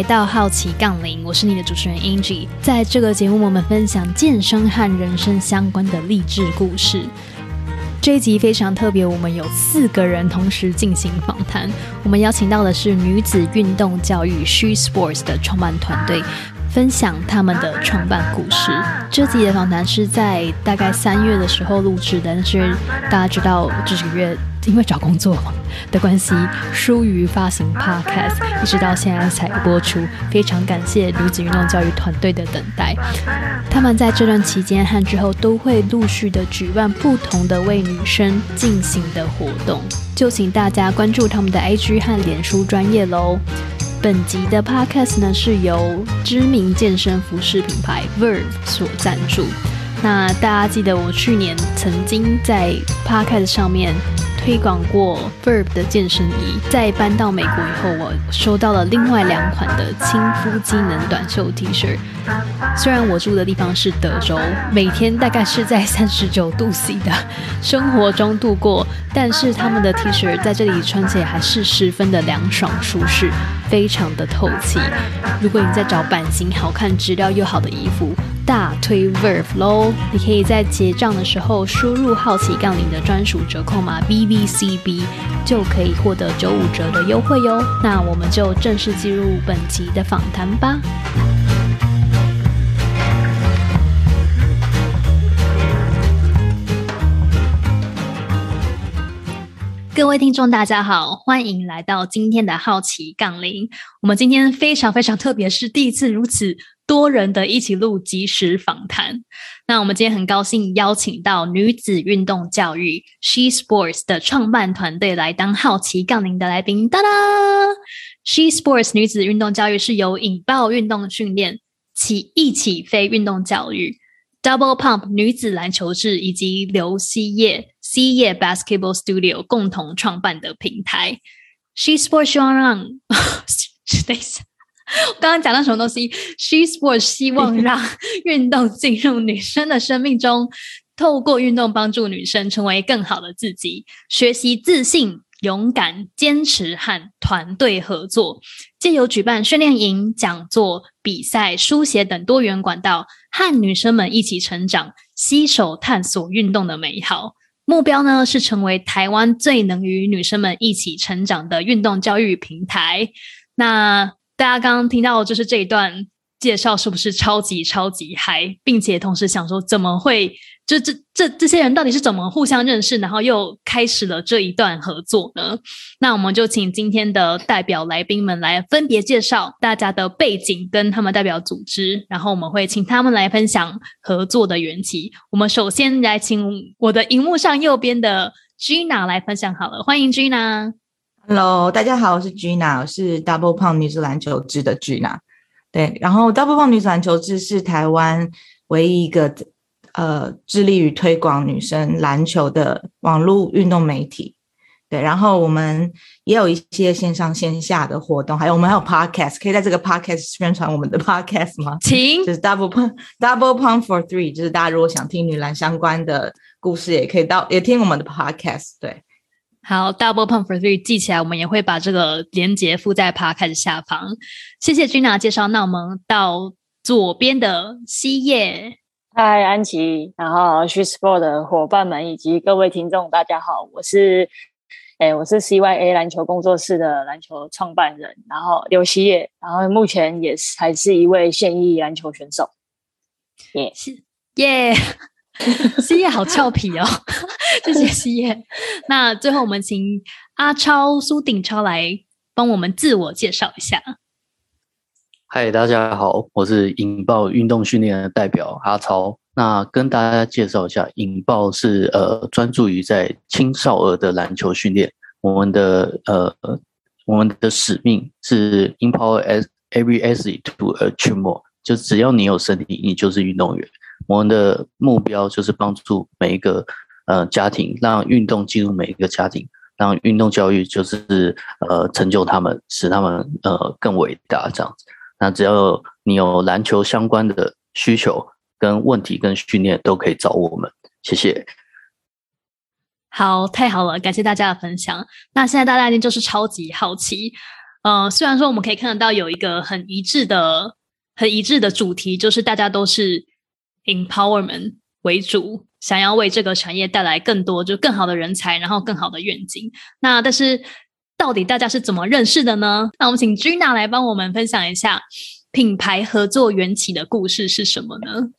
来到好奇杠铃，我是你的主持人 Angie。在这个节目，我们分享健身和人生相关的励志故事。这一集非常特别，我们有四个人同时进行访谈。我们邀请到的是女子运动教育 She Sports 的创办团队，分享他们的创办故事。这集的访谈是在大概三月的时候录制的，但是大家知道这几个月因为找工作的关系，疏于发行 Podcast，一直到现在才播出。非常感谢女子运动教育团队的等待。他们在这段期间和之后都会陆续的举办不同的为女生进行的活动，就请大家关注他们的 IG 和脸书专业喽。本集的 Podcast 呢是由知名健身服饰品牌 Verve 所赞助。那大家记得我去年曾经在 Podcast 上面推广过 Verb 的健身衣，在搬到美国以后，我收到了另外两款的亲肤机能短袖 T 恤。虽然我住的地方是德州，每天大概是在 三十九度 C 的 生活中度过，但是他们的 T 恤在这里穿起来还是十分的凉爽舒适，非常的透气。如果你在找版型好看、质量又好的衣服，大推 Verve 喽！你可以在结账的时候输入好奇杠铃的专属折扣码 B B C B，就可以获得九五折的优惠哟。那我们就正式进入本集的访谈吧。各位听众，大家好，欢迎来到今天的好奇杠铃。我们今天非常非常特别，是第一次如此多人的一起录即时访谈。那我们今天很高兴邀请到女子运动教育 She Sports 的创办团队来当好奇杠铃的来宾。哒哒，She Sports 女子运动教育是由引爆运动训练、起一起飞运动教育。Double Pump 女子篮球制以及刘希叶 C 叶 Basketball Studio 共同创办的平台，She Sports 希望让，等一下，我刚刚讲到什么东西？She Sports 希望让运动进入女生的生命中，透过运动帮助女生成为更好的自己，学习自信。勇敢、坚持和团队合作，借由举办训练营、讲座、比赛、书写等多元管道，和女生们一起成长，携手探索运动的美好。目标呢是成为台湾最能与女生们一起成长的运动教育平台。那大家刚刚听到就是这一段介绍，是不是超级超级嗨？并且同时想说，怎么会？就这这这些人到底是怎么互相认识，然后又开始了这一段合作呢？那我们就请今天的代表来宾们来分别介绍大家的背景跟他们代表组织，然后我们会请他们来分享合作的缘起。我们首先来请我的荧幕上右边的 Gina 来分享好了，欢迎 Gina。Hello，大家好，我是 Gina，我是 Double Pump 女子篮球志的 Gina。对，然后 Double Pump 女子篮球志是台湾唯一一个。呃，致力于推广女生篮球的网络运动媒体，对，然后我们也有一些线上线下的活动，还有我们还有 podcast，可以在这个 podcast 宣传我们的 podcast 吗？请，就是 double pump double pump for three，就是大家如果想听女篮相关的故事，也可以到也听我们的 podcast。对，好，double pump for three 记起来，我们也会把这个连接附在 podcast 下方。谢谢君娜介绍，那我们到左边的西叶。嗨，安琪，然后 She Sport 的伙伴们以及各位听众，大家好，我是，哎，我是 CYA 篮球工作室的篮球创办人，然后刘希叶，然后目前也是还是一位现役篮球选手，耶，耶，希叶好俏皮哦，谢谢希叶。那最后我们请阿超苏鼎超来帮我们自我介绍一下。嗨，大家好，我是引爆运动训练的代表阿超。那跟大家介绍一下，引爆是呃专注于在青少儿的篮球训练。我们的呃我们的使命是 empower every athlete to achieve more，就只要你有身体，你就是运动员。我们的目标就是帮助每一个呃家庭，让运动进入每一个家庭，让运动教育就是呃成就他们，使他们呃更伟大这样子。那只要你有篮球相关的需求、跟问题、跟训练，都可以找我们。谢谢。好，太好了，感谢大家的分享。那现在大家一定就是超级好奇，呃，虽然说我们可以看得到有一个很一致的、很一致的主题，就是大家都是 empowerment 为主，想要为这个产业带来更多就更好的人才，然后更好的愿景。那但是到底大家是怎么认识的呢？那我们请 Gina 来帮我们分享一下品牌合作缘起的故事是什么呢？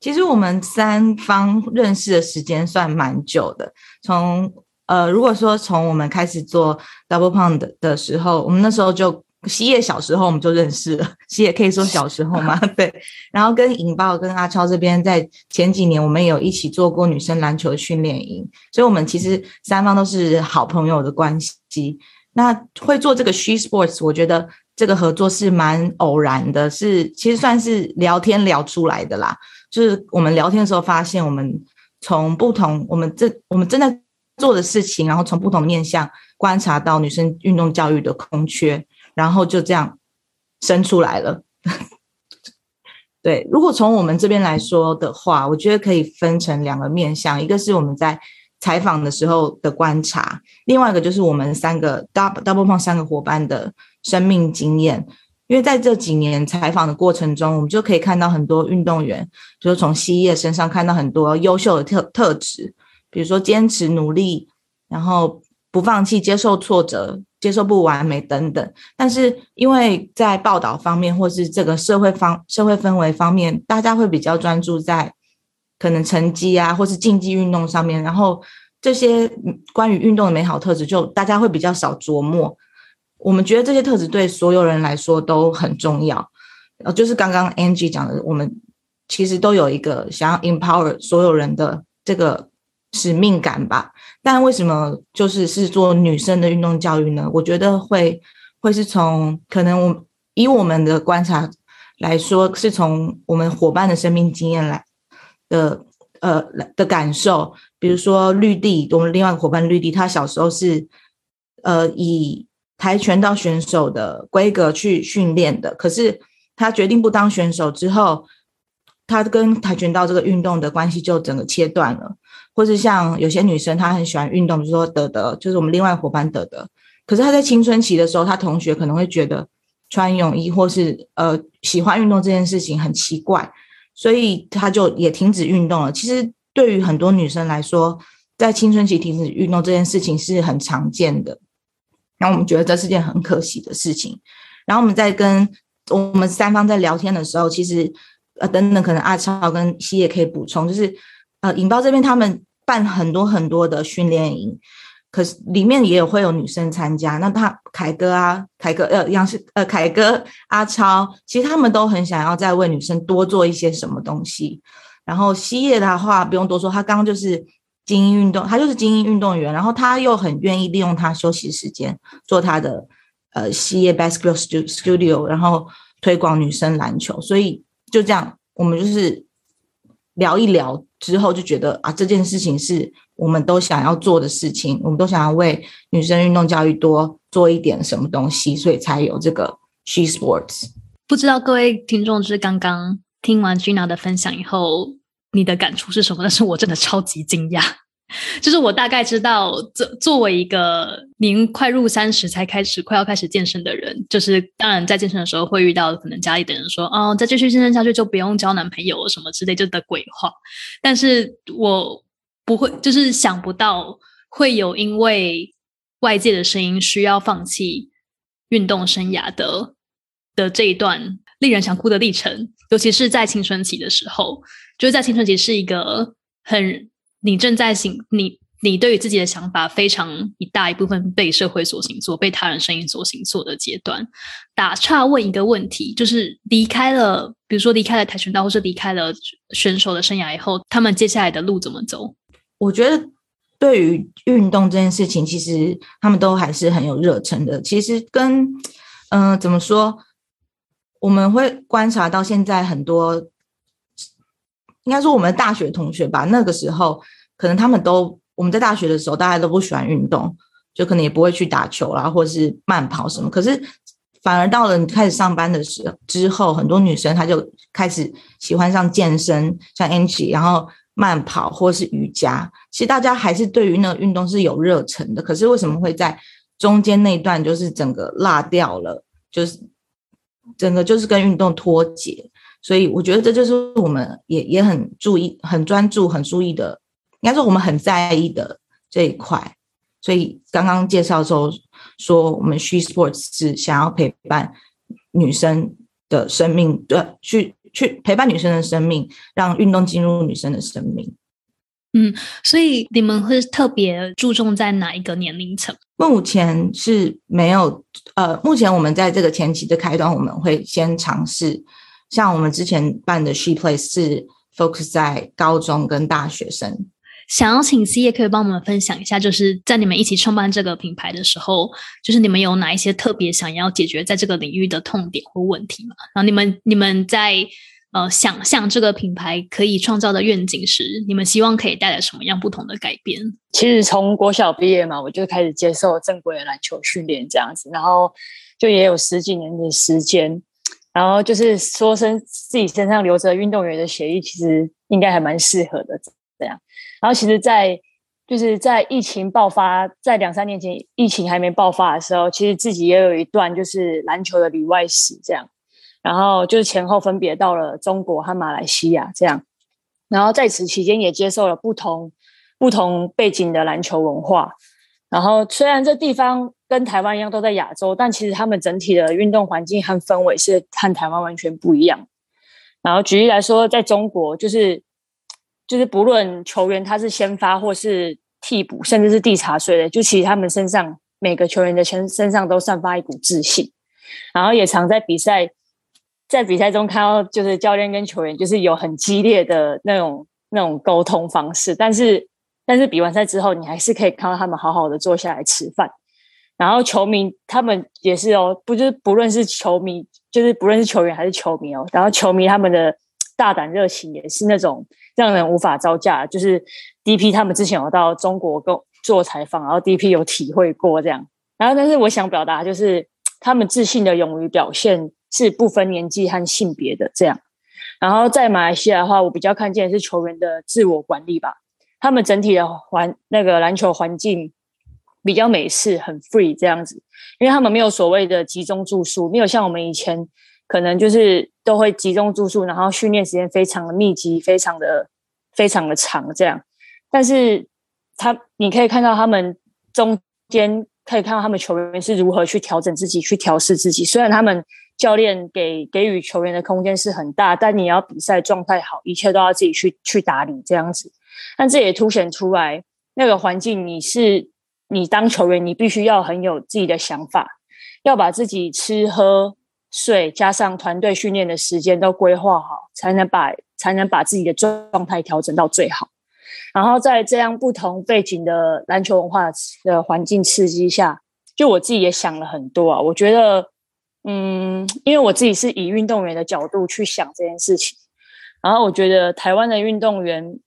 其实我们三方认识的时间算蛮久的，从呃，如果说从我们开始做 Double Pound 的时候，我们那时候就西叶小时候我们就认识了，西叶可以说小时候嘛，对。然后跟引爆跟阿超这边在前几年我们有一起做过女生篮球训练营，所以我们其实三方都是好朋友的关系。那会做这个 She Sports，我觉得这个合作是蛮偶然的，是其实算是聊天聊出来的啦。就是我们聊天的时候发现，我们从不同我们这我们正在。做的事情，然后从不同面向观察到女生运动教育的空缺，然后就这样生出来了。对，如果从我们这边来说的话，我觉得可以分成两个面向，一个是我们在采访的时候的观察，另外一个就是我们三个 double double 胖三个伙伴的生命经验。因为在这几年采访的过程中，我们就可以看到很多运动员，就是从西叶身上看到很多优秀的特特质。比如说坚持努力，然后不放弃，接受挫折，接受不完美等等。但是因为在报道方面，或是这个社会方社会氛围方面，大家会比较专注在可能成绩啊，或是竞技运动上面。然后这些关于运动的美好特质，就大家会比较少琢磨。我们觉得这些特质对所有人来说都很重要。呃，就是刚刚 Angie 讲的，我们其实都有一个想要 empower 所有人的这个。使命感吧，但为什么就是是做女生的运动教育呢？我觉得会会是从可能我以我们的观察来说，是从我们伙伴的生命经验来的呃的感受。比如说绿地，我们另外一个伙伴绿地，他小时候是呃以跆拳道选手的规格去训练的，可是他决定不当选手之后，他跟跆拳道这个运动的关系就整个切断了。或是像有些女生，她很喜欢运动，比如说德德，就是我们另外伙伴德德。可是她在青春期的时候，她同学可能会觉得穿泳衣或是呃喜欢运动这件事情很奇怪，所以她就也停止运动了。其实对于很多女生来说，在青春期停止运动这件事情是很常见的。然后我们觉得这是件很可惜的事情。然后我们在跟我们三方在聊天的时候，其实呃等等，可能阿超跟西也可以补充，就是呃引爆这边他们。办很多很多的训练营，可是里面也有会有女生参加。那他凯哥啊，凯哥呃杨是呃凯哥阿超，其实他们都很想要再为女生多做一些什么东西。然后西叶的话不用多说，他刚刚就是精英运动，他就是精英运动员，然后他又很愿意利用他休息时间做他的呃西叶 basketball studio，然后推广女生篮球。所以就这样，我们就是聊一聊。之后就觉得啊，这件事情是我们都想要做的事情，我们都想要为女生运动教育多做一点什么东西，所以才有这个 She Sports。不知道各位听众是刚刚听完 Gina 的分享以后，你的感触是什么？但是我真的超级惊讶。就是我大概知道，作作为一个您快入三十才开始快要开始健身的人，就是当然在健身的时候会遇到可能家里的人说，哦，再继续健身下去就不用交男朋友什么之类就的鬼话。但是我不会，就是想不到会有因为外界的声音需要放弃运动生涯的的这一段令人想哭的历程，尤其是在青春期的时候，就是在青春期是一个很。你正在行，你你对于自己的想法非常一大一部分被社会所行做，被他人声音所行做的阶段。打岔问一个问题，就是离开了，比如说离开了跆拳道，或是离开了选手的生涯以后，他们接下来的路怎么走？我觉得对于运动这件事情，其实他们都还是很有热忱的。其实跟嗯，怎么说，我们会观察到现在很多，应该说我们大学同学吧，那个时候。可能他们都我们在大学的时候，大家都不喜欢运动，就可能也不会去打球啦，或者是慢跑什么。可是反而到了你开始上班的时之后，很多女生她就开始喜欢上健身，像 Angie，然后慢跑或是瑜伽。其实大家还是对于那个运动是有热忱的。可是为什么会在中间那段就是整个落掉了，就是整个就是跟运动脱节。所以我觉得这就是我们也也很注意、很专注、很注意的，应该说我们很在意的这一块。所以刚刚介绍的时候说，我们 She Sports 是想要陪伴女生的生命，对，去去陪伴女生的生命，让运动进入女生的生命。嗯，所以你们会特别注重在哪一个年龄层？目前是没有，呃，目前我们在这个前期的开端，我们会先尝试。像我们之前办的 She Place 是 focus 在高中跟大学生。想要请 C 也可以帮我们分享一下，就是在你们一起创办这个品牌的时候，就是你们有哪一些特别想要解决在这个领域的痛点或问题吗？然后你们你们在呃想象这个品牌可以创造的愿景时，你们希望可以带来什么样不同的改变？其实从国小毕业嘛，我就开始接受正规的篮球训练这样子，然后就也有十几年的时间。然后就是说，身自己身上流着运动员的血液，其实应该还蛮适合的这样。然后其实，在就是在疫情爆发，在两三年前疫情还没爆发的时候，其实自己也有一段就是篮球的里外史这样。然后就是前后分别到了中国和马来西亚这样。然后在此期间也接受了不同不同背景的篮球文化。然后虽然这地方。跟台湾一样都在亚洲，但其实他们整体的运动环境和氛围是和台湾完全不一样。然后举例来说，在中国，就是就是不论球员他是先发或是替补，甚至是递茶水的，就其实他们身上每个球员的身身上都散发一股自信。然后也常在比赛在比赛中看到，就是教练跟球员就是有很激烈的那种那种沟通方式，但是但是比完赛之后，你还是可以看到他们好好的坐下来吃饭。然后球迷他们也是哦，不就是不论是球迷，就是不论是球员还是球迷哦，然后球迷他们的大胆热情也是那种让人无法招架。就是 D.P 他们之前有到中国跟做采访，然后 D.P 有体会过这样。然后，但是我想表达就是，他们自信的勇于表现是不分年纪和性别的这样。然后在马来西亚的话，我比较看见是球员的自我管理吧，他们整体的环那个篮球环境。比较美式，很 free 这样子，因为他们没有所谓的集中住宿，没有像我们以前可能就是都会集中住宿，然后训练时间非常的密集，非常的非常的长这样。但是他你可以看到他们中间可以看到他们球员是如何去调整自己，去调试自己。虽然他们教练给给予球员的空间是很大，但你要比赛状态好，一切都要自己去去打理这样子。但这也凸显出来那个环境你是。你当球员，你必须要很有自己的想法，要把自己吃喝睡加上团队训练的时间都规划好，才能把才能把自己的状态调整到最好。然后在这样不同背景的篮球文化的环境刺激下，就我自己也想了很多啊。我觉得，嗯，因为我自己是以运动员的角度去想这件事情，然后我觉得台湾的运动员，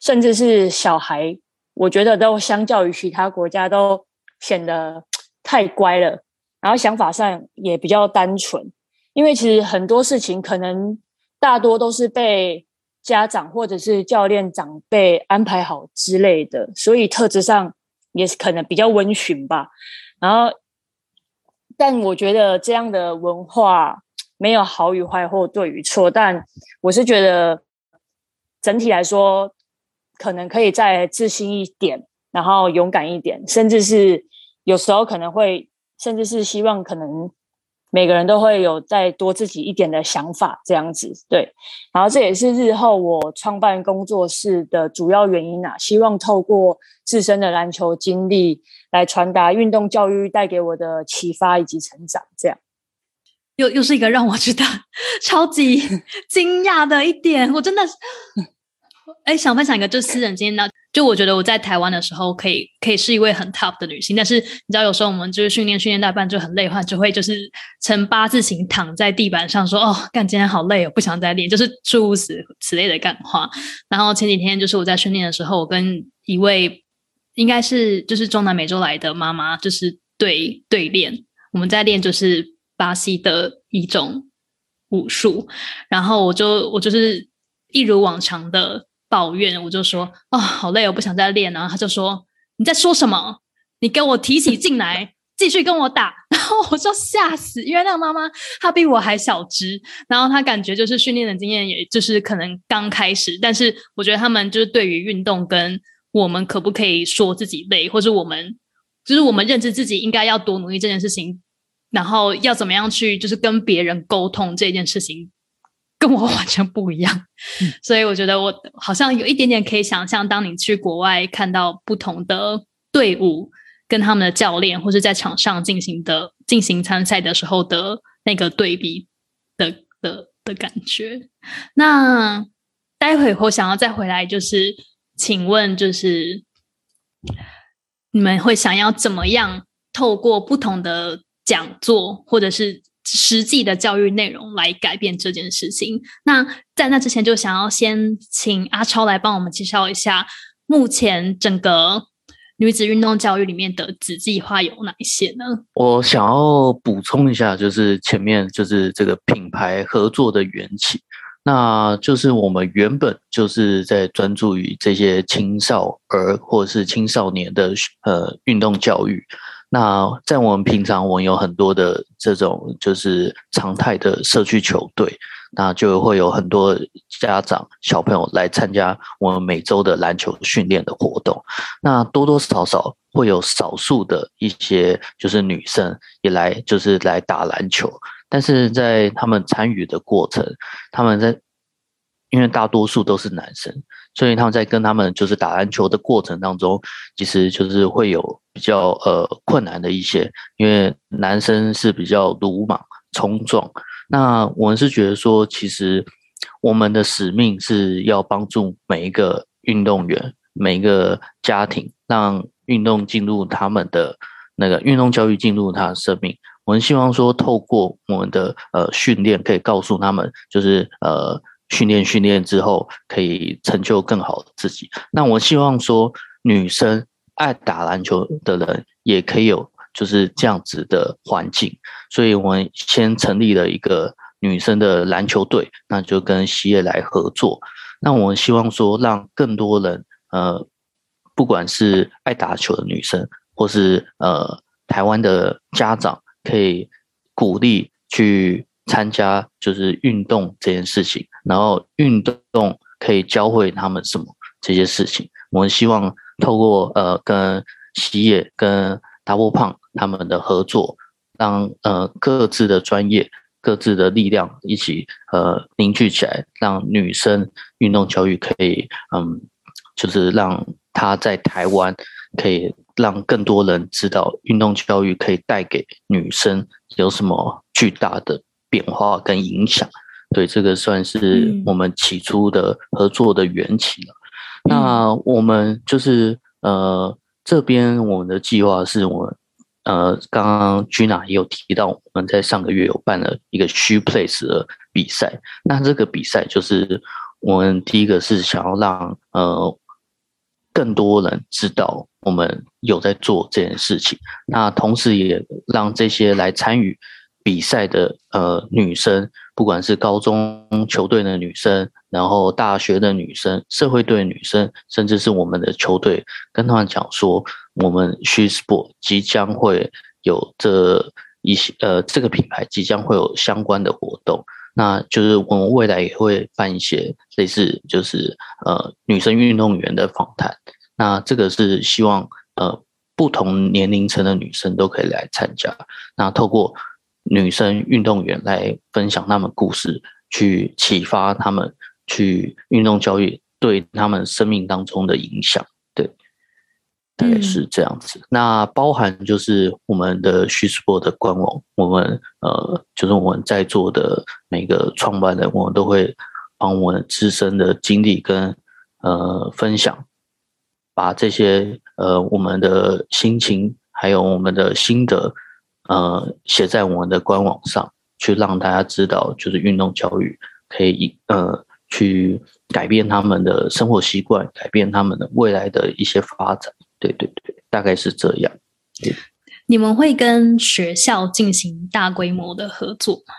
甚至是小孩。我觉得都相较于其他国家都显得太乖了，然后想法上也比较单纯，因为其实很多事情可能大多都是被家长或者是教练长辈安排好之类的，所以特质上也是可能比较温驯吧。然后，但我觉得这样的文化没有好与坏或对与错，但我是觉得整体来说。可能可以再自信一点，然后勇敢一点，甚至是有时候可能会，甚至是希望可能每个人都会有再多自己一点的想法，这样子对。然后这也是日后我创办工作室的主要原因啊，希望透过自身的篮球经历来传达运动教育带给我的启发以及成长。这样，又又是一个让我觉得 超级 惊讶的一点，我真的是。哎，想分享一个，就是私人经验呢。就我觉得我在台湾的时候，可以可以是一位很 top 的女性，但是你知道，有时候我们就是训练训练大半就很累的话，就会就是呈八字形躺在地板上说：“哦，干今天好累哦，不想再练。”就是诸如此此类的干话。然后前几天就是我在训练的时候，我跟一位应该是就是中南美洲来的妈妈，就是对对练，我们在练就是巴西的一种武术。然后我就我就是一如往常的。抱怨，我就说啊，好累，我不想再练。然后他就说：“你在说什么？你给我提起劲来！继续跟我打。然后我就吓死，因为那个妈妈她比我还小只，然后她感觉就是训练的经验，也就是可能刚开始。但是我觉得他们就是对于运动跟我们可不可以说自己累，或者我们就是我们认知自己应该要多努力这件事情，然后要怎么样去就是跟别人沟通这件事情。跟我完全不一样，所以我觉得我好像有一点点可以想象，当你去国外看到不同的队伍跟他们的教练，或是在场上进行的进行参赛的时候的那个对比的的的感觉。那待会我想要再回来，就是请问，就是你们会想要怎么样透过不同的讲座，或者是？实际的教育内容来改变这件事情。那在那之前，就想要先请阿超来帮我们介绍一下，目前整个女子运动教育里面的子计划有哪一些呢？我想要补充一下，就是前面就是这个品牌合作的缘起，那就是我们原本就是在专注于这些青少儿或者是青少年的呃运动教育。那在我们平常，我们有很多的这种就是常态的社区球队，那就会有很多家长小朋友来参加我们每周的篮球训练的活动。那多多少少会有少数的一些就是女生也来，就是来打篮球。但是在他们参与的过程，他们在因为大多数都是男生。所以他们在跟他们就是打篮球的过程当中，其实就是会有比较呃困难的一些，因为男生是比较鲁莽冲撞。那我们是觉得说，其实我们的使命是要帮助每一个运动员、每一个家庭，让运动进入他们的那个运动教育进入他的生命。我们希望说，透过我们的呃训练，可以告诉他们，就是呃。训练训练之后，可以成就更好的自己。那我希望说，女生爱打篮球的人也可以有就是这样子的环境。所以我们先成立了一个女生的篮球队，那就跟西业来合作。那我希望说，让更多人，呃，不管是爱打球的女生，或是呃台湾的家长，可以鼓励去。参加就是运动这件事情，然后运动可以教会他们什么这些事情。我们希望透过呃跟西野跟大波胖他们的合作，让呃各自的专业、各自的力量一起呃凝聚起来，让女生运动教育可以嗯，就是让他在台湾可以让更多人知道运动教育可以带给女生有什么巨大的。变化跟影响，对这个算是我们起初的合作的缘起了。那我们就是呃这边我们的计划是我们呃刚刚 Gina 也有提到，我们在上个月有办了一个 She Place 的比赛。那这个比赛就是我们第一个是想要让呃更多人知道我们有在做这件事情，那同时也让这些来参与。比赛的呃女生，不管是高中球队的女生，然后大学的女生，社会队女生，甚至是我们的球队，跟他们讲说，我们 She Sport 即将会有这一些呃这个品牌即将会有相关的活动，那就是我们未来也会办一些类似就是呃女生运动员的访谈，那这个是希望呃不同年龄层的女生都可以来参加，那透过。女生运动员来分享他们故事，去启发他们去运动教育对他们生命当中的影响，对，大概是这样子。那包含就是我们的徐世博的官网，我们呃，就是我们在座的每个创办人，我们都会帮我们自身的经历跟呃分享，把这些呃我们的心情还有我们的心得。呃，写在我们的官网上，去让大家知道，就是运动教育可以呃去改变他们的生活习惯，改变他们的未来的一些发展。对对对，大概是这样。你们会跟学校进行大规模的合作吗？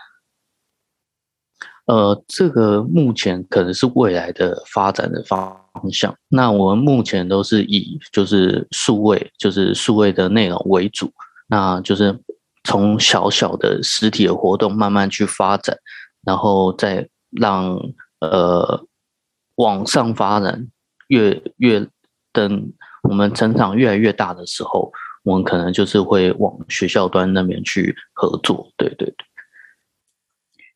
呃，这个目前可能是未来的发展的方向。那我们目前都是以就是数位，就是数位的内容为主。那就是从小小的实体的活动慢慢去发展，然后再让呃往上发展，越越等我们成长越来越大的时候，我们可能就是会往学校端那边去合作。对对对，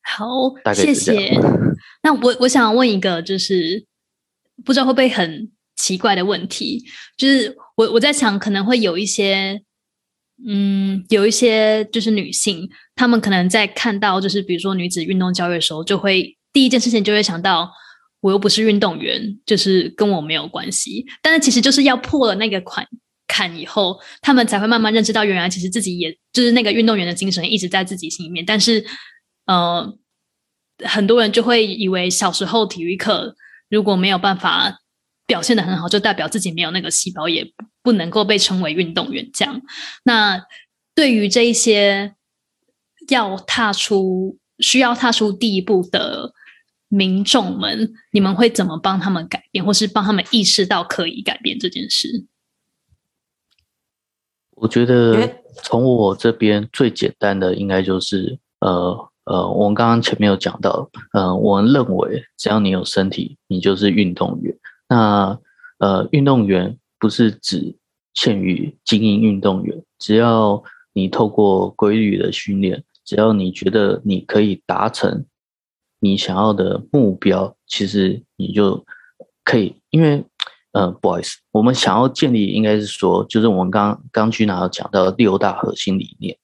好谢谢。那我我想问一个，就是不知道会不会很奇怪的问题，就是我我在想，可能会有一些，嗯，有一些就是女性，她们可能在看到就是比如说女子运动教育的时候，就会第一件事情就会想到，我又不是运动员，就是跟我没有关系。但是其实就是要破了那个坎坎以后，他们才会慢慢认知到，原来其实自己也就是那个运动员的精神一直在自己心里面，但是呃，很多人就会以为小时候体育课如果没有办法表现的很好，就代表自己没有那个细胞，也不能够被称为运动员。这样，那对于这一些要踏出需要踏出第一步的民众们，你们会怎么帮他们改变，或是帮他们意识到可以改变这件事？我觉觉得得从我这边最简单的应该就是呃呃，我们刚刚前面有讲到，呃，我们认为只要你有身体，你就是运动员。那呃，运动员不是只限于精英运动员，只要你透过规律的训练，只要你觉得你可以达成你想要的目标，其实你就可以，因为呃，不好意思，我们想要建立应该是说，就是我们刚刚去哪讲到六大核心理念，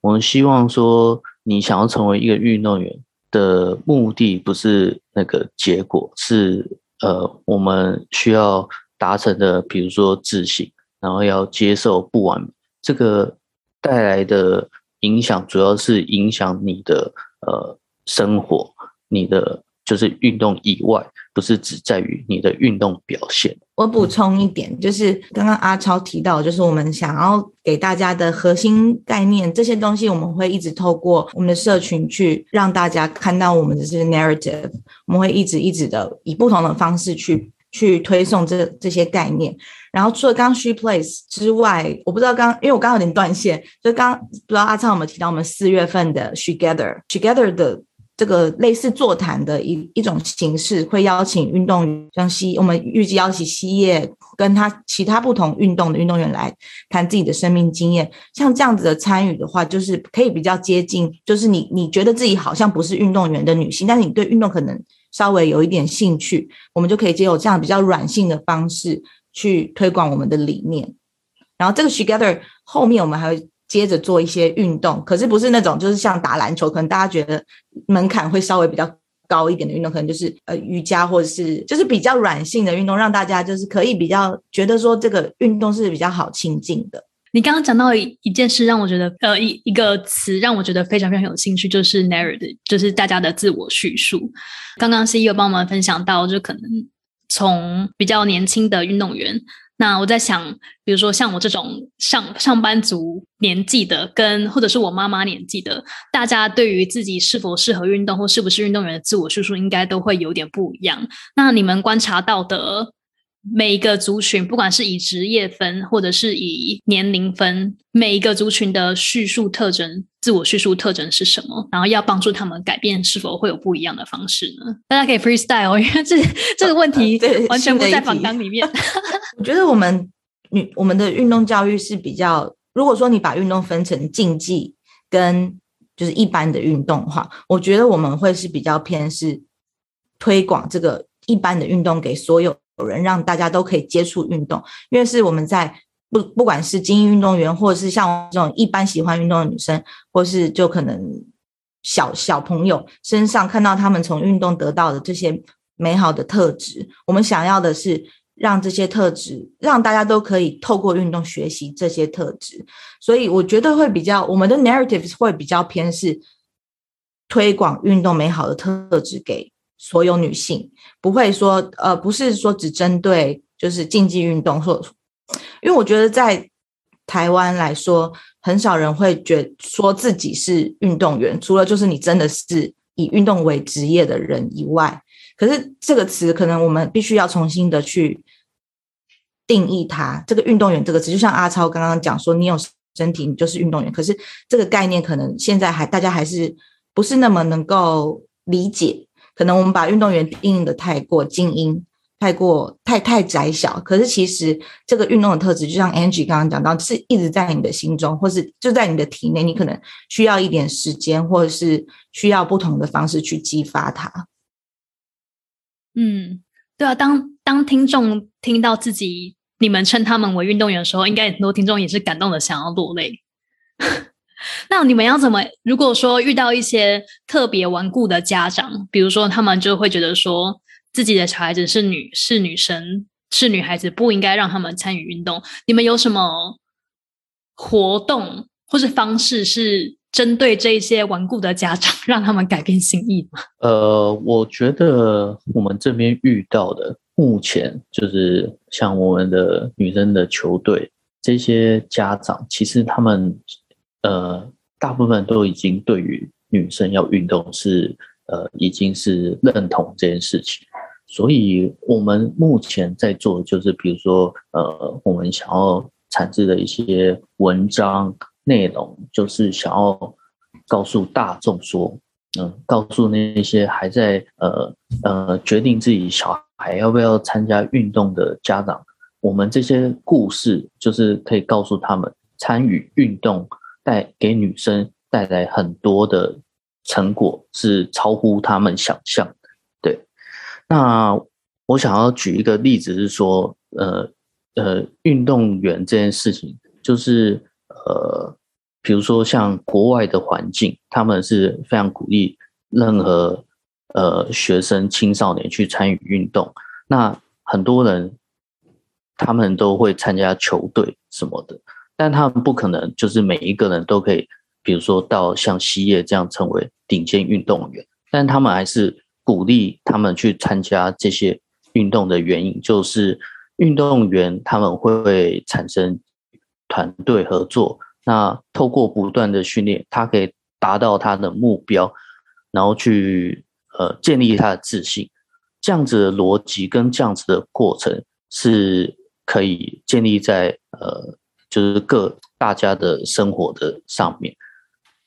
我们希望说，你想要成为一个运动员的目的不是那个结果，是呃，我们需要达成的，比如说自信，然后要接受不完美，这个带来的影响主要是影响你的呃生活，你的就是运动以外，不是只在于你的运动表现。我补充一点，就是刚刚阿超提到，就是我们想要给大家的核心概念，这些东西我们会一直透过我们的社群去让大家看到我们的这些 narrative，我们会一直一直的以不同的方式去去推送这这些概念。然后除了刚刚 She Place 之外，我不知道刚因为我刚刚有点断线，就刚刚不知道阿超有没有提到我们四月份的 Together Together 的。这个类似座谈的一一种形式，会邀请运动员，像西，我们预计邀请西叶跟他其他不同运动的运动员来谈自己的生命经验。像这样子的参与的话，就是可以比较接近，就是你你觉得自己好像不是运动员的女性，但是你对运动可能稍微有一点兴趣，我们就可以借由这样比较软性的方式去推广我们的理念。然后这个 Together 后面我们还会。接着做一些运动，可是不是那种就是像打篮球，可能大家觉得门槛会稍微比较高一点的运动，可能就是呃瑜伽或者是就是比较软性的运动，让大家就是可以比较觉得说这个运动是比较好亲近的。你刚刚讲到一一件事，让我觉得呃一一个词让我觉得非常非常有兴趣，就是 narrative，就是大家的自我叙述。刚刚 CEO 帮我们分享到，就可能从比较年轻的运动员。那我在想，比如说像我这种上上班族年纪的，跟或者是我妈妈年纪的，大家对于自己是否适合运动或是不是运动员的自我叙述，应该都会有点不一样。那你们观察到的每一个族群，不管是以职业分或者是以年龄分，每一个族群的叙述特征、自我叙述特征是什么？然后要帮助他们改变，是否会有不一样的方式呢？大家可以 freestyle，因为这这个问题对完全不在新的一题访纲里面。我觉得我们女我们的运动教育是比较，如果说你把运动分成竞技跟就是一般的运动的话，我觉得我们会是比较偏是推广这个一般的运动给所有有人，让大家都可以接触运动，因为是我们在不不管是精英运动员，或者是像这种一般喜欢运动的女生，或是就可能小小朋友身上看到他们从运动得到的这些美好的特质，我们想要的是。让这些特质，让大家都可以透过运动学习这些特质，所以我觉得会比较，我们的 narratives 会比较偏是推广运动美好的特质给所有女性，不会说呃，不是说只针对就是竞技运动，或因为我觉得在台湾来说，很少人会觉说自己是运动员，除了就是你真的是以运动为职业的人以外。可是这个词可能我们必须要重新的去定义它。这个运动员这个词，就像阿超刚刚讲说，你有身体，你就是运动员。可是这个概念可能现在还大家还是不是那么能够理解，可能我们把运动员定义的太过精英。太过太太窄小，可是其实这个运动的特质，就像 Angie 刚刚讲到，是一直在你的心中，或是就在你的体内，你可能需要一点时间，或者是需要不同的方式去激发它。嗯，对啊，当当听众听到自己你们称他们为运动员的时候，应该很多听众也是感动的，想要落泪。那你们要怎么？如果说遇到一些特别顽固的家长，比如说他们就会觉得说。自己的小孩子是女是女生是女孩子，不应该让他们参与运动。你们有什么活动或是方式是针对这些顽固的家长，让他们改变心意吗？呃，我觉得我们这边遇到的，目前就是像我们的女生的球队，这些家长其实他们呃，大部分都已经对于女生要运动是呃，已经是认同这件事情。所以，我们目前在做，就是比如说，呃，我们想要产制的一些文章内容，就是想要告诉大众说，嗯，告诉那些还在呃呃决定自己小孩要不要参加运动的家长，我们这些故事就是可以告诉他们，参与运动带给女生带来很多的成果，是超乎他们想象。对那我想要举一个例子是说，呃呃，运动员这件事情，就是呃，比如说像国外的环境，他们是非常鼓励任何呃学生青少年去参与运动。那很多人他们都会参加球队什么的，但他们不可能就是每一个人都可以，比如说到像西叶这样成为顶尖运动员，但他们还是。鼓励他们去参加这些运动的原因，就是运动员他们会产生团队合作。那透过不断的训练，他可以达到他的目标，然后去呃建立他的自信。这样子的逻辑跟这样子的过程是可以建立在呃就是各大家的生活的上面。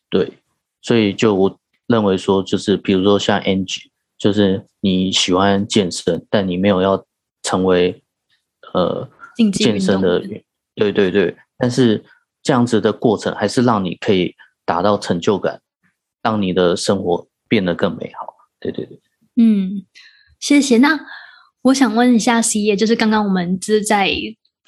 对，所以就我认为说，就是比如说像 Angie。就是你喜欢健身，但你没有要成为呃健身的，对对对。但是这样子的过程还是让你可以达到成就感，让你的生活变得更美好。对对对，嗯，谢谢。那我想问一下 C 叶，就是刚刚我们是在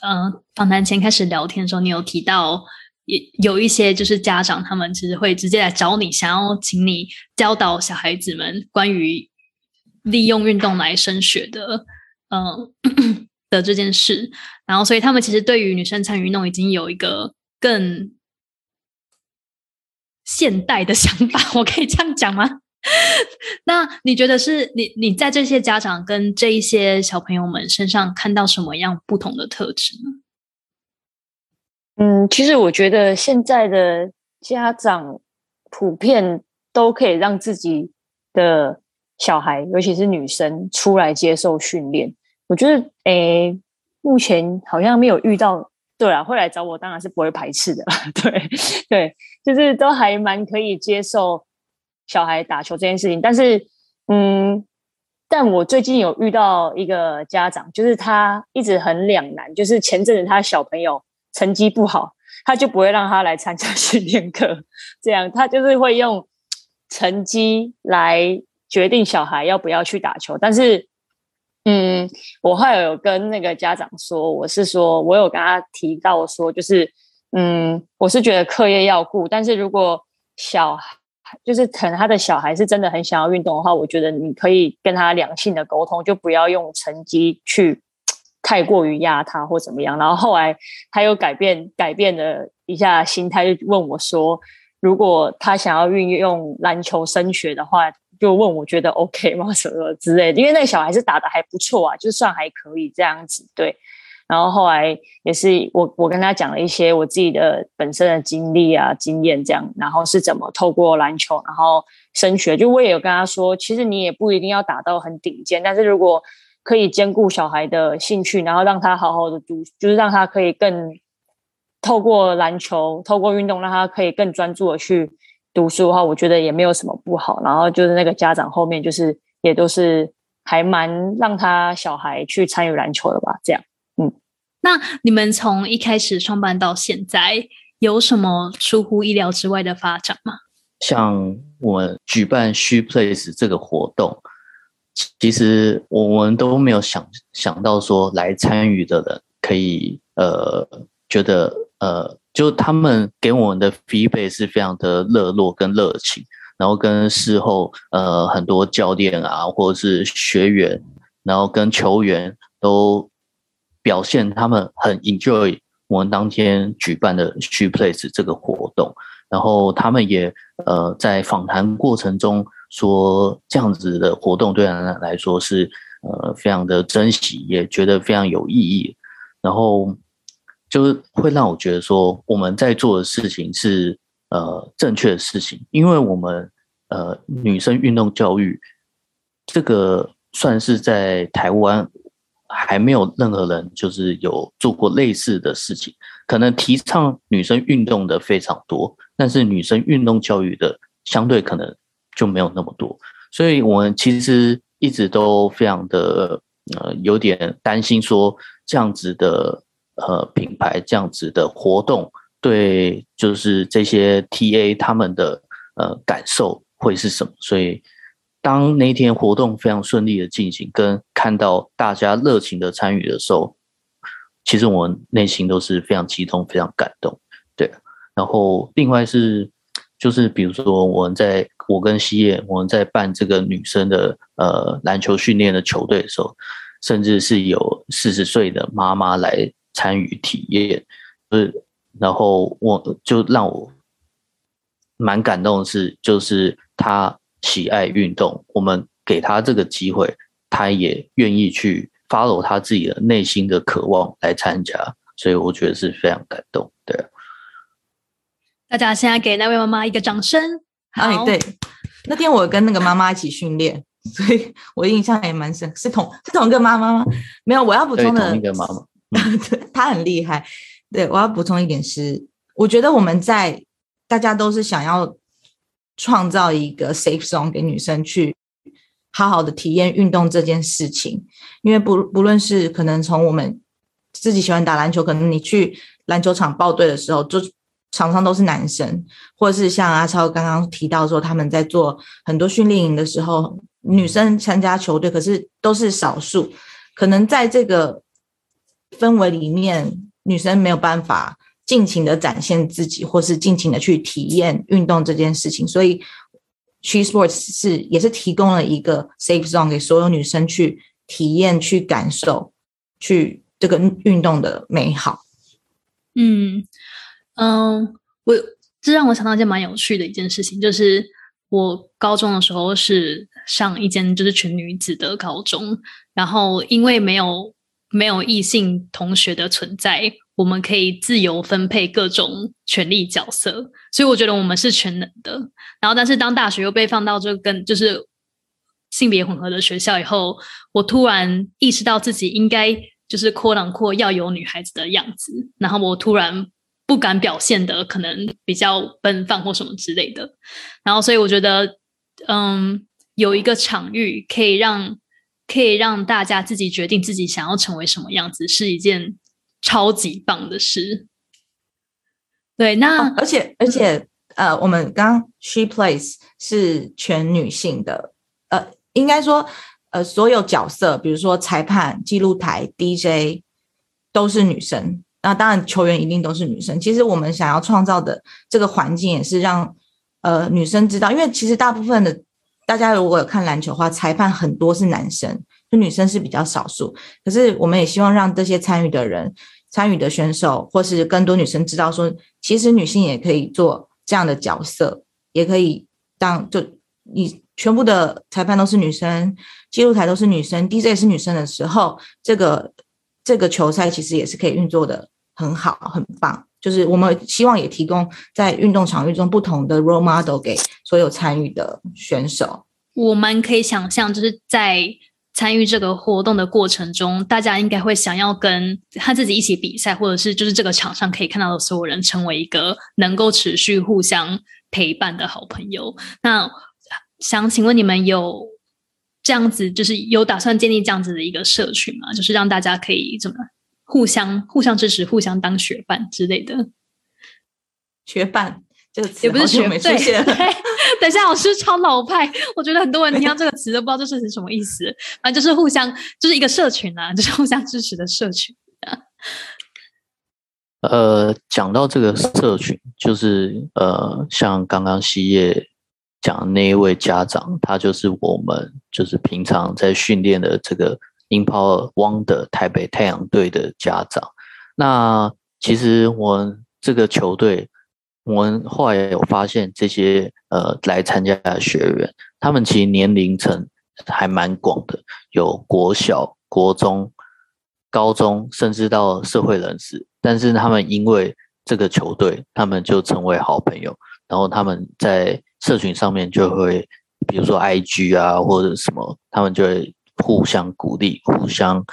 呃访谈前开始聊天的时候，你有提到也有一些就是家长他们其实会直接来找你，想要请你教导小孩子们关于。利用运动来升学的，嗯 的这件事，然后所以他们其实对于女生参与运动已经有一个更现代的想法，我可以这样讲吗？那你觉得是你你在这些家长跟这一些小朋友们身上看到什么样不同的特质呢？嗯，其实我觉得现在的家长普遍都可以让自己的。小孩，尤其是女生出来接受训练，我觉得，诶，目前好像没有遇到。对啊，会来找我，当然是不会排斥的。对对，就是都还蛮可以接受小孩打球这件事情。但是，嗯，但我最近有遇到一个家长，就是他一直很两难，就是前阵子他小朋友成绩不好，他就不会让他来参加 训练课，这样他就是会用成绩来。决定小孩要不要去打球，但是，嗯，我后来有跟那个家长说，我是说，我有跟他提到说，就是，嗯，我是觉得课业要顾，但是如果小孩就是可能他的小孩是真的很想要运动的话，我觉得你可以跟他良性的沟通，就不要用成绩去太过于压他或怎么样。然后后来他又改变改变了一下心态，就问我说，如果他想要运用篮球升学的话。就问我觉得 OK 吗？什么之类的，因为那个小孩是打的还不错啊，就算还可以这样子。对，然后后来也是我我跟他讲了一些我自己的本身的经历啊、经验这样，然后是怎么透过篮球然后升学。就我也有跟他说，其实你也不一定要打到很顶尖，但是如果可以兼顾小孩的兴趣，然后让他好好的读，就是让他可以更透过篮球，透过运动，让他可以更专注的去读书的话，我觉得也没有什么不好。然后就是那个家长后面就是也都是还蛮让他小孩去参与篮球的吧，这样。嗯，那你们从一开始创办到现在，有什么出乎意料之外的发展吗？像我们举办 She Place 这个活动，其实我们都没有想想到说来参与的人可以呃觉得。呃，就他们给我们的 feedback 是非常的热络跟热情，然后跟事后呃很多教练啊或者是学员，然后跟球员都表现他们很 enjoy 我们当天举办的 She Place 这个活动，然后他们也呃在访谈过程中说这样子的活动对他们来说是呃非常的珍惜，也觉得非常有意义，然后。就是会让我觉得说我们在做的事情是呃正确的事情，因为我们呃女生运动教育这个算是在台湾还没有任何人就是有做过类似的事情，可能提倡女生运动的非常多，但是女生运动教育的相对可能就没有那么多，所以我们其实一直都非常的呃有点担心说这样子的。呃，品牌这样子的活动，对，就是这些 TA 他们的呃感受会是什么？所以，当那天活动非常顺利的进行，跟看到大家热情的参与的时候，其实我内心都是非常激动、非常感动。对，然后另外是，就是比如说我们在我跟西叶我们在办这个女生的呃篮球训练的球队的时候，甚至是有四十岁的妈妈来。参与体验，呃，然后我就让我蛮感动的是，就是她喜爱运动，我们给他这个机会，他也愿意去 follow 他自己的内心的渴望来参加，所以我觉得是非常感动。对，大家现在给那位妈妈一个掌声。哎，对，那天我跟那个妈妈一起训练，所以我印象也蛮深，是同是同一个妈妈吗？没有，我要补充的同一个妈妈。他很厉害，对我要补充一点是，我觉得我们在大家都是想要创造一个 safe zone 给女生去好好的体验运动这件事情，因为不不论是可能从我们自己喜欢打篮球，可能你去篮球场报队的时候，就场上都是男生，或者是像阿超刚刚提到说他们在做很多训练营的时候，女生参加球队，可是都是少数，可能在这个。氛围里面，女生没有办法尽情的展现自己，或是尽情的去体验运动这件事情，所以 She Sports 是也是提供了一个 safe zone 给所有女生去体验、去感受、去这个运动的美好。嗯嗯，我这让我想到一件蛮有趣的一件事情，就是我高中的时候是上一间就是全女子的高中，然后因为没有。没有异性同学的存在，我们可以自由分配各种权力角色，所以我觉得我们是全能的。然后，但是当大学又被放到这跟就是性别混合的学校以后，我突然意识到自己应该就是阔囊阔要有女孩子的样子，然后我突然不敢表现的可能比较奔放或什么之类的。然后，所以我觉得，嗯，有一个场域可以让。可以让大家自己决定自己想要成为什么样子，是一件超级棒的诗。对，那而且而且呃，我们刚 She Plays 是全女性的，呃，应该说呃，所有角色，比如说裁判、记录台、DJ 都是女生。那当然，球员一定都是女生。其实我们想要创造的这个环境，也是让呃女生知道，因为其实大部分的。大家如果有看篮球的话，裁判很多是男生，就女生是比较少数。可是我们也希望让这些参与的人、参与的选手，或是更多女生知道，说其实女性也可以做这样的角色，也可以当就你全部的裁判都是女生，记录台都是女生，DJ 是女生的时候，这个这个球赛其实也是可以运作的很好、很棒。就是我们希望也提供在运动场域中不同的 role model 给所有参与的选手。我们可以想象，就是在参与这个活动的过程中，大家应该会想要跟他自己一起比赛，或者是就是这个场上可以看到的所有人，成为一个能够持续互相陪伴的好朋友。那想请问你们有这样子，就是有打算建立这样子的一个社群吗？就是让大家可以怎么互相互相支持、互相当学伴之类的？学伴这个词也不是学没出现。对，等一下，我是超老派，我觉得很多人听到这个词都不知道这是什么意思。反正就是互相，就是一个社群啊，就是互相支持的社群。呃，讲到这个社群，就是呃，像刚刚西叶讲的那一位家长，他就是我们就是平常在训练的这个 Empower Wonder 台北太阳队的家长。那其实我们这个球队。我们后来有发现，这些呃来参加的学员，他们其实年龄层还蛮广的，有国小、国中、高中，甚至到社会人士。但是他们因为这个球队，他们就成为好朋友。然后他们在社群上面就会，比如说 IG 啊或者什么，他们就会互相鼓励，互相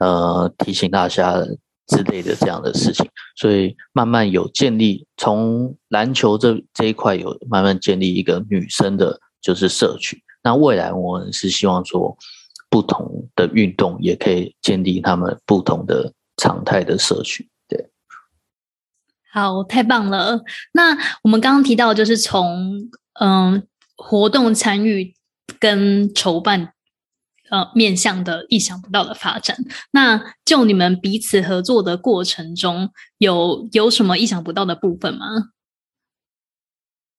呃提醒大家。之类的这样的事情，所以慢慢有建立从篮球这这一块有慢慢建立一个女生的，就是社群。那未来我们是希望说，不同的运动也可以建立他们不同的常态的社群。对，好，太棒了。那我们刚刚提到，就是从嗯活动参与跟筹办。呃，面向的意想不到的发展。那就你们彼此合作的过程中，有有什么意想不到的部分吗？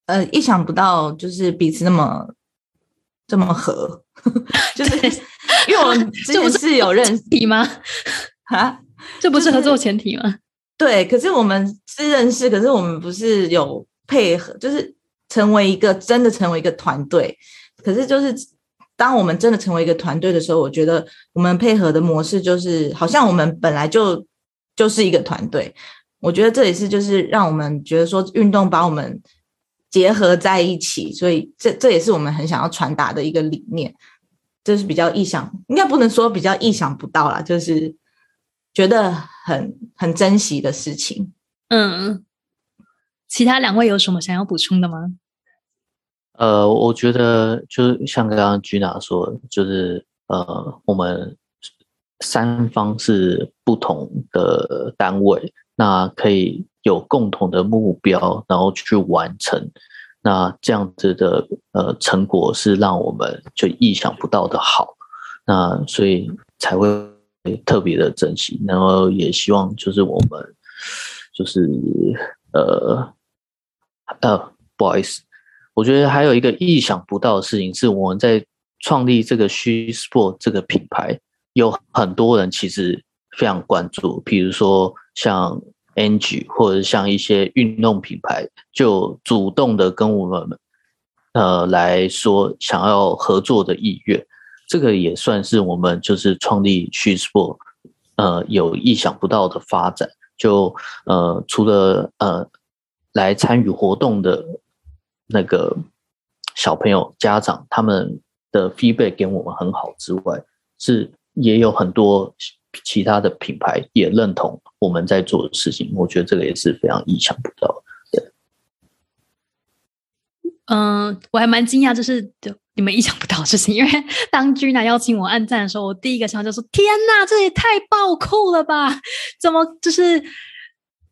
呃，意想不到就是彼此那么这么合，就是因为我们之前是有认识吗？啊，这不是合作前提吗？对，可是我们是认识，可是我们不是有配合，就是成为一个真的成为一个团队，可是就是。当我们真的成为一个团队的时候，我觉得我们配合的模式就是好像我们本来就就是一个团队。我觉得这也是就是让我们觉得说运动把我们结合在一起，所以这这也是我们很想要传达的一个理念。这是比较意想，应该不能说比较意想不到啦，就是觉得很很珍惜的事情。嗯，其他两位有什么想要补充的吗？呃，我觉得就像刚刚 Gina 说，就是呃，我们三方是不同的单位，那可以有共同的目标，然后去完成。那这样子的呃成果是让我们就意想不到的好，那所以才会特别的珍惜。然后也希望就是我们就是呃呃，不好意思。我觉得还有一个意想不到的事情是，我们在创立这个虚 sport 这个品牌，有很多人其实非常关注，比如说像 Angie 或者像一些运动品牌，就主动的跟我们呃来说想要合作的意愿，这个也算是我们就是创立虚 sport 呃有意想不到的发展。就呃除了呃来参与活动的。那个小朋友家长他们的 feedback 给我们很好之外，是也有很多其他的品牌也认同我们在做的事情。我觉得这个也是非常意想不到的。嗯，我还蛮惊讶，就是就你们意想不到的事情。因为当君娜邀请我按赞的时候，我第一个想法就说：“天哪，这也太爆酷了吧！怎么就是？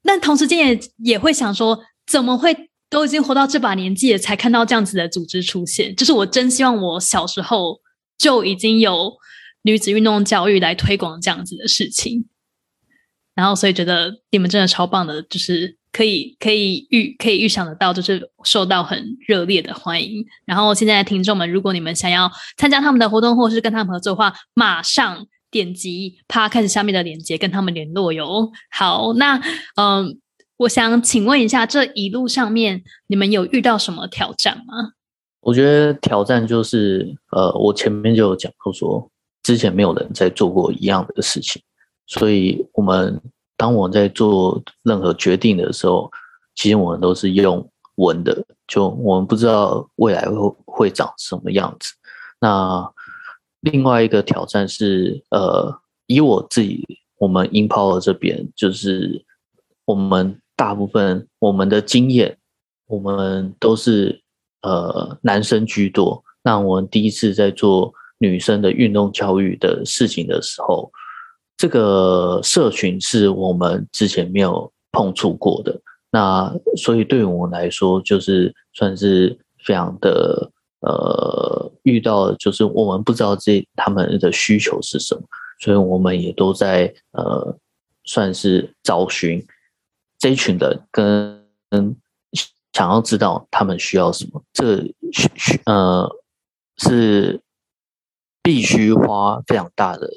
但同时间也也会想说，怎么会？”都已经活到这把年纪了，才看到这样子的组织出现。就是我真希望我小时候就已经有女子运动教育来推广这样子的事情。然后，所以觉得你们真的超棒的，就是可以可以预可以预想得到，就是受到很热烈的欢迎。然后，现在的听众们，如果你们想要参加他们的活动，或是跟他们合作的话，马上点击 p 开始下面的链接跟他们联络哟。好，那嗯。我想请问一下，这一路上面你们有遇到什么挑战吗？我觉得挑战就是，呃，我前面就有讲过，说之前没有人在做过一样的事情，所以我们当我在做任何决定的时候，其实我们都是用闻的，就我们不知道未来会会长什么样子。那另外一个挑战是，呃，以我自己，我们 Empower 这边，就是我们大部分我们的经验，我们都是呃男生居多。那我们第一次在做女生的运动教育的事情的时候，这个社群是我们之前没有碰触过的。那所以对我们来说，就是算是非常的。呃，遇到就是我们不知道这他们的需求是什么，所以我们也都在呃，算是找寻这一群人，跟想要知道他们需要什么。这需需呃是必须花非常大的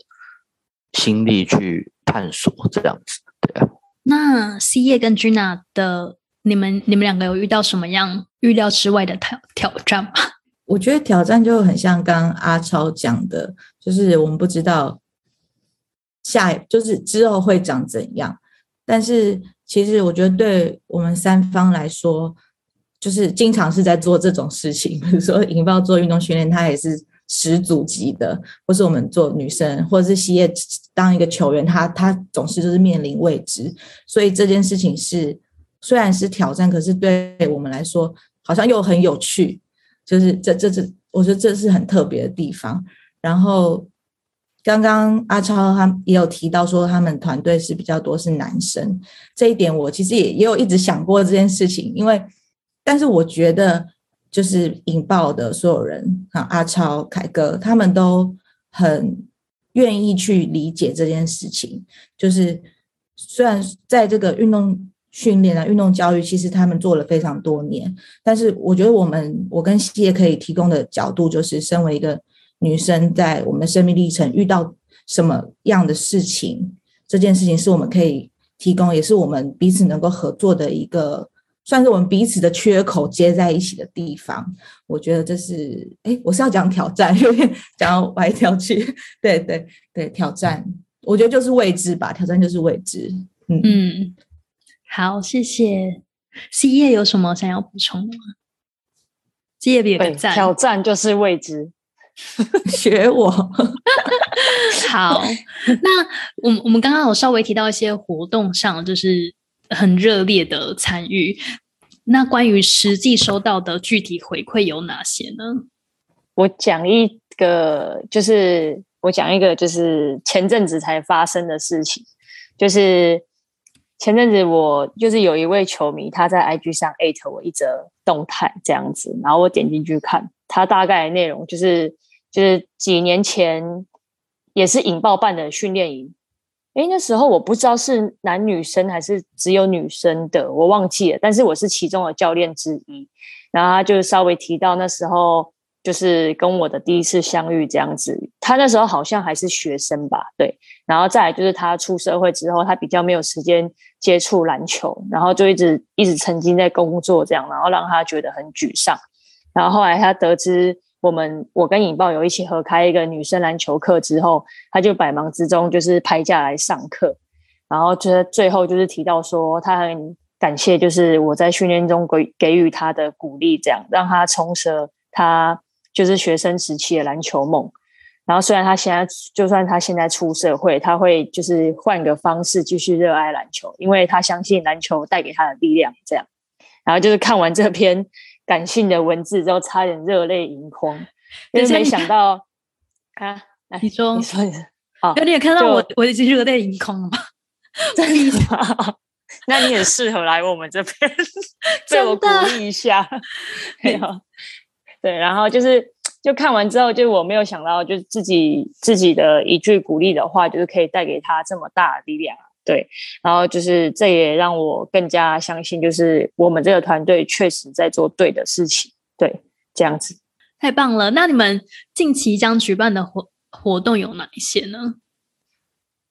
心力去探索这样子。对啊。那 C 叶跟 Gina 的你们，你们两个有遇到什么样预料之外的挑挑战吗？我觉得挑战就很像刚阿超讲的，就是我们不知道下就是之后会长怎样。但是其实我觉得对我们三方来说，就是经常是在做这种事情。比如说引爆做运动训练，它也是十组级的；或是我们做女生，或者是西叶当一个球员，他他总是就是面临未知。所以这件事情是虽然是挑战，可是对我们来说好像又很有趣。就是这这这，我觉得这是很特别的地方。然后刚刚阿超他也有提到说，他们团队是比较多是男生，这一点我其实也也有一直想过这件事情。因为，但是我觉得就是引爆的所有人啊，阿超、凯哥他们都很愿意去理解这件事情。就是虽然在这个运动。训练啊，运动教育其实他们做了非常多年，但是我觉得我们我跟西叶可以提供的角度，就是身为一个女生，在我们的生命历程遇到什么样的事情，这件事情是我们可以提供，也是我们彼此能够合作的一个，算是我们彼此的缺口接在一起的地方。我觉得这是，哎，我是要讲挑战，有点讲歪掉去，对对对，挑战，我觉得就是未知吧，挑战就是未知，嗯嗯。好，谢谢。C 叶有什么想要补充的吗？C 叶别赞，挑战就是未知，学我。好，那我们我们刚刚有稍微提到一些活动上，就是很热烈的参与。那关于实际收到的具体回馈有哪些呢？我讲一个，就是我讲一个，就是前阵子才发生的事情，就是。前阵子我就是有一位球迷，他在 IG 上艾特我一则动态这样子，然后我点进去看，他大概内容就是就是几年前也是引爆办的训练营，诶，那时候我不知道是男女生还是只有女生的，我忘记了，但是我是其中的教练之一，然后他就稍微提到那时候。就是跟我的第一次相遇这样子，他那时候好像还是学生吧，对。然后再来就是他出社会之后，他比较没有时间接触篮球，然后就一直一直沉浸在工作这样，然后让他觉得很沮丧。然后后来他得知我们我跟引爆有一起合开一个女生篮球课之后，他就百忙之中就是拍假来上课，然后就是最后就是提到说他很感谢就是我在训练中给给予他的鼓励，这样让他重拾他。就是学生时期的篮球梦，然后虽然他现在就算他现在出社会，他会就是换个方式继续热爱篮球，因为他相信篮球带给他的力量。这样，然后就是看完这篇感性的文字之后，差点热泪盈眶，因为没想到 啊，你说你说，好，有你看到我我已经热泪盈眶了吗？真的吗？那你也适合来我们这边，被我鼓励一下，没有。对，然后就是就看完之后，就我没有想到，就是自己自己的一句鼓励的话，就是可以带给他这么大的力量。对，然后就是这也让我更加相信，就是我们这个团队确实在做对的事情。对，这样子太棒了。那你们近期将举办的活活动有哪一些呢？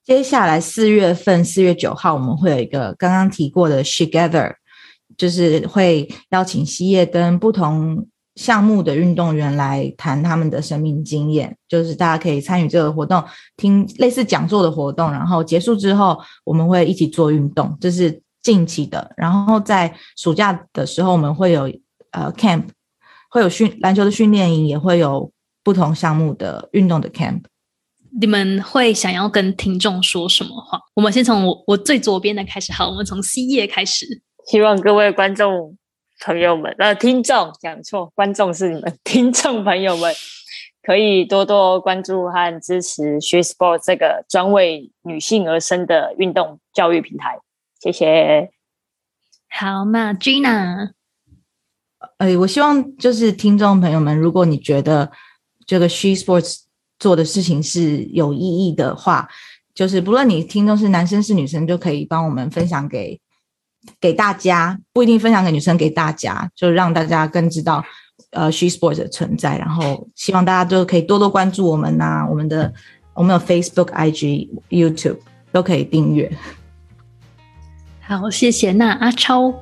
接下来四月份，四月九号，我们会有一个刚刚提过的 Together，就是会邀请西叶跟不同。项目的运动员来谈他们的生命经验，就是大家可以参与这个活动，听类似讲座的活动。然后结束之后，我们会一起做运动，这是近期的。然后在暑假的时候，我们会有呃 camp，会有训篮球的训练营，也会有不同项目的运动的 camp。你们会想要跟听众说什么话？我们先从我我最左边的开始，好，我们从 C 页开始。希望各位观众朋友们，呃，听众讲错，观众是你们，听众朋友们 可以多多关注和支持 She Sport 这个专为女性而生的运动教育平台。谢谢。好，嘛 Gina，哎，我希望就是听众朋友们，如果你觉得这个 She Sports 做的事情是有意义的话，就是不论你听众是男生是女生，就可以帮我们分享给给大家，不一定分享给女生，给大家，就让大家更知道呃 She Sports 的存在。然后希望大家都可以多多关注我们呐，我们的我们有 Facebook、IG、YouTube 都可以订阅。好，谢谢。那阿超，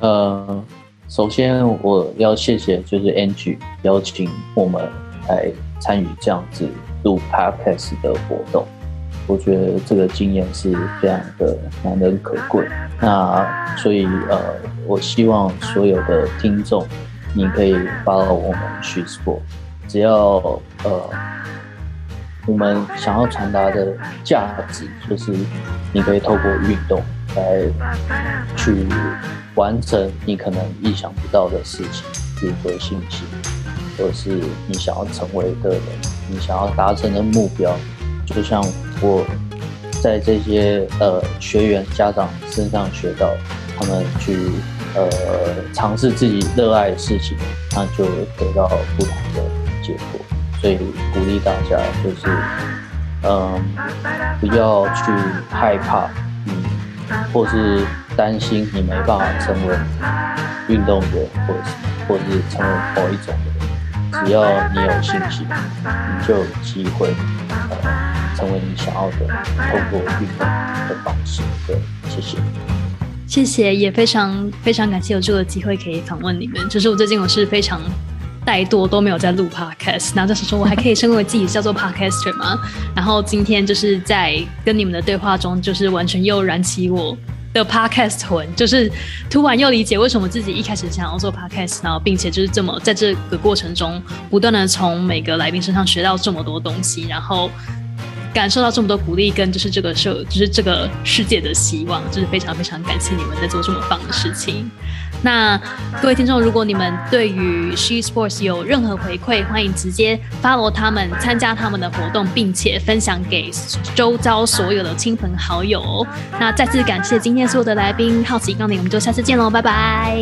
呃，首先我要谢谢就是 Angie 邀请我们来。参与这样子录 podcast 的活动，我觉得这个经验是非常的难能可贵。那所以呃，我希望所有的听众，你可以发到我们 s h o 只要呃，我们想要传达的价值，就是你可以透过运动来去完成你可能意想不到的事情，比如说信心。或是你想要成为的人，你想要达成的目标，就像我在这些呃学员家长身上学到，他们去呃尝试自己热爱的事情，那就得到不同的结果。所以鼓励大家就是，嗯，不要去害怕，嗯，或是担心你没办法成为运动员，或是或是成为某一种人。只要你有信心，你就有机会，呃，成为你想要的，通过运动的方式。对，谢谢，谢谢，也非常非常感谢有这个机会可以访问你们。就是我最近我是非常怠惰，都没有在录 podcast，那就是说我还可以称为自己叫做 podcaster 吗？然后今天就是在跟你们的对话中，就是完全又燃起我。的 podcast 魂，就是突然又理解为什么自己一开始想要做 podcast，然后并且就是这么在这个过程中不断的从每个来宾身上学到这么多东西，然后感受到这么多鼓励跟就是这个社就是这个世界的希望，就是非常非常感谢你们在做这么棒的事情。那各位听众，如果你们对于 She Sports 有任何回馈，欢迎直接 follow 他们，参加他们的活动，并且分享给周遭所有的亲朋好友。那再次感谢今天所有的来宾，好奇杠铃，我们就下次见喽，拜拜。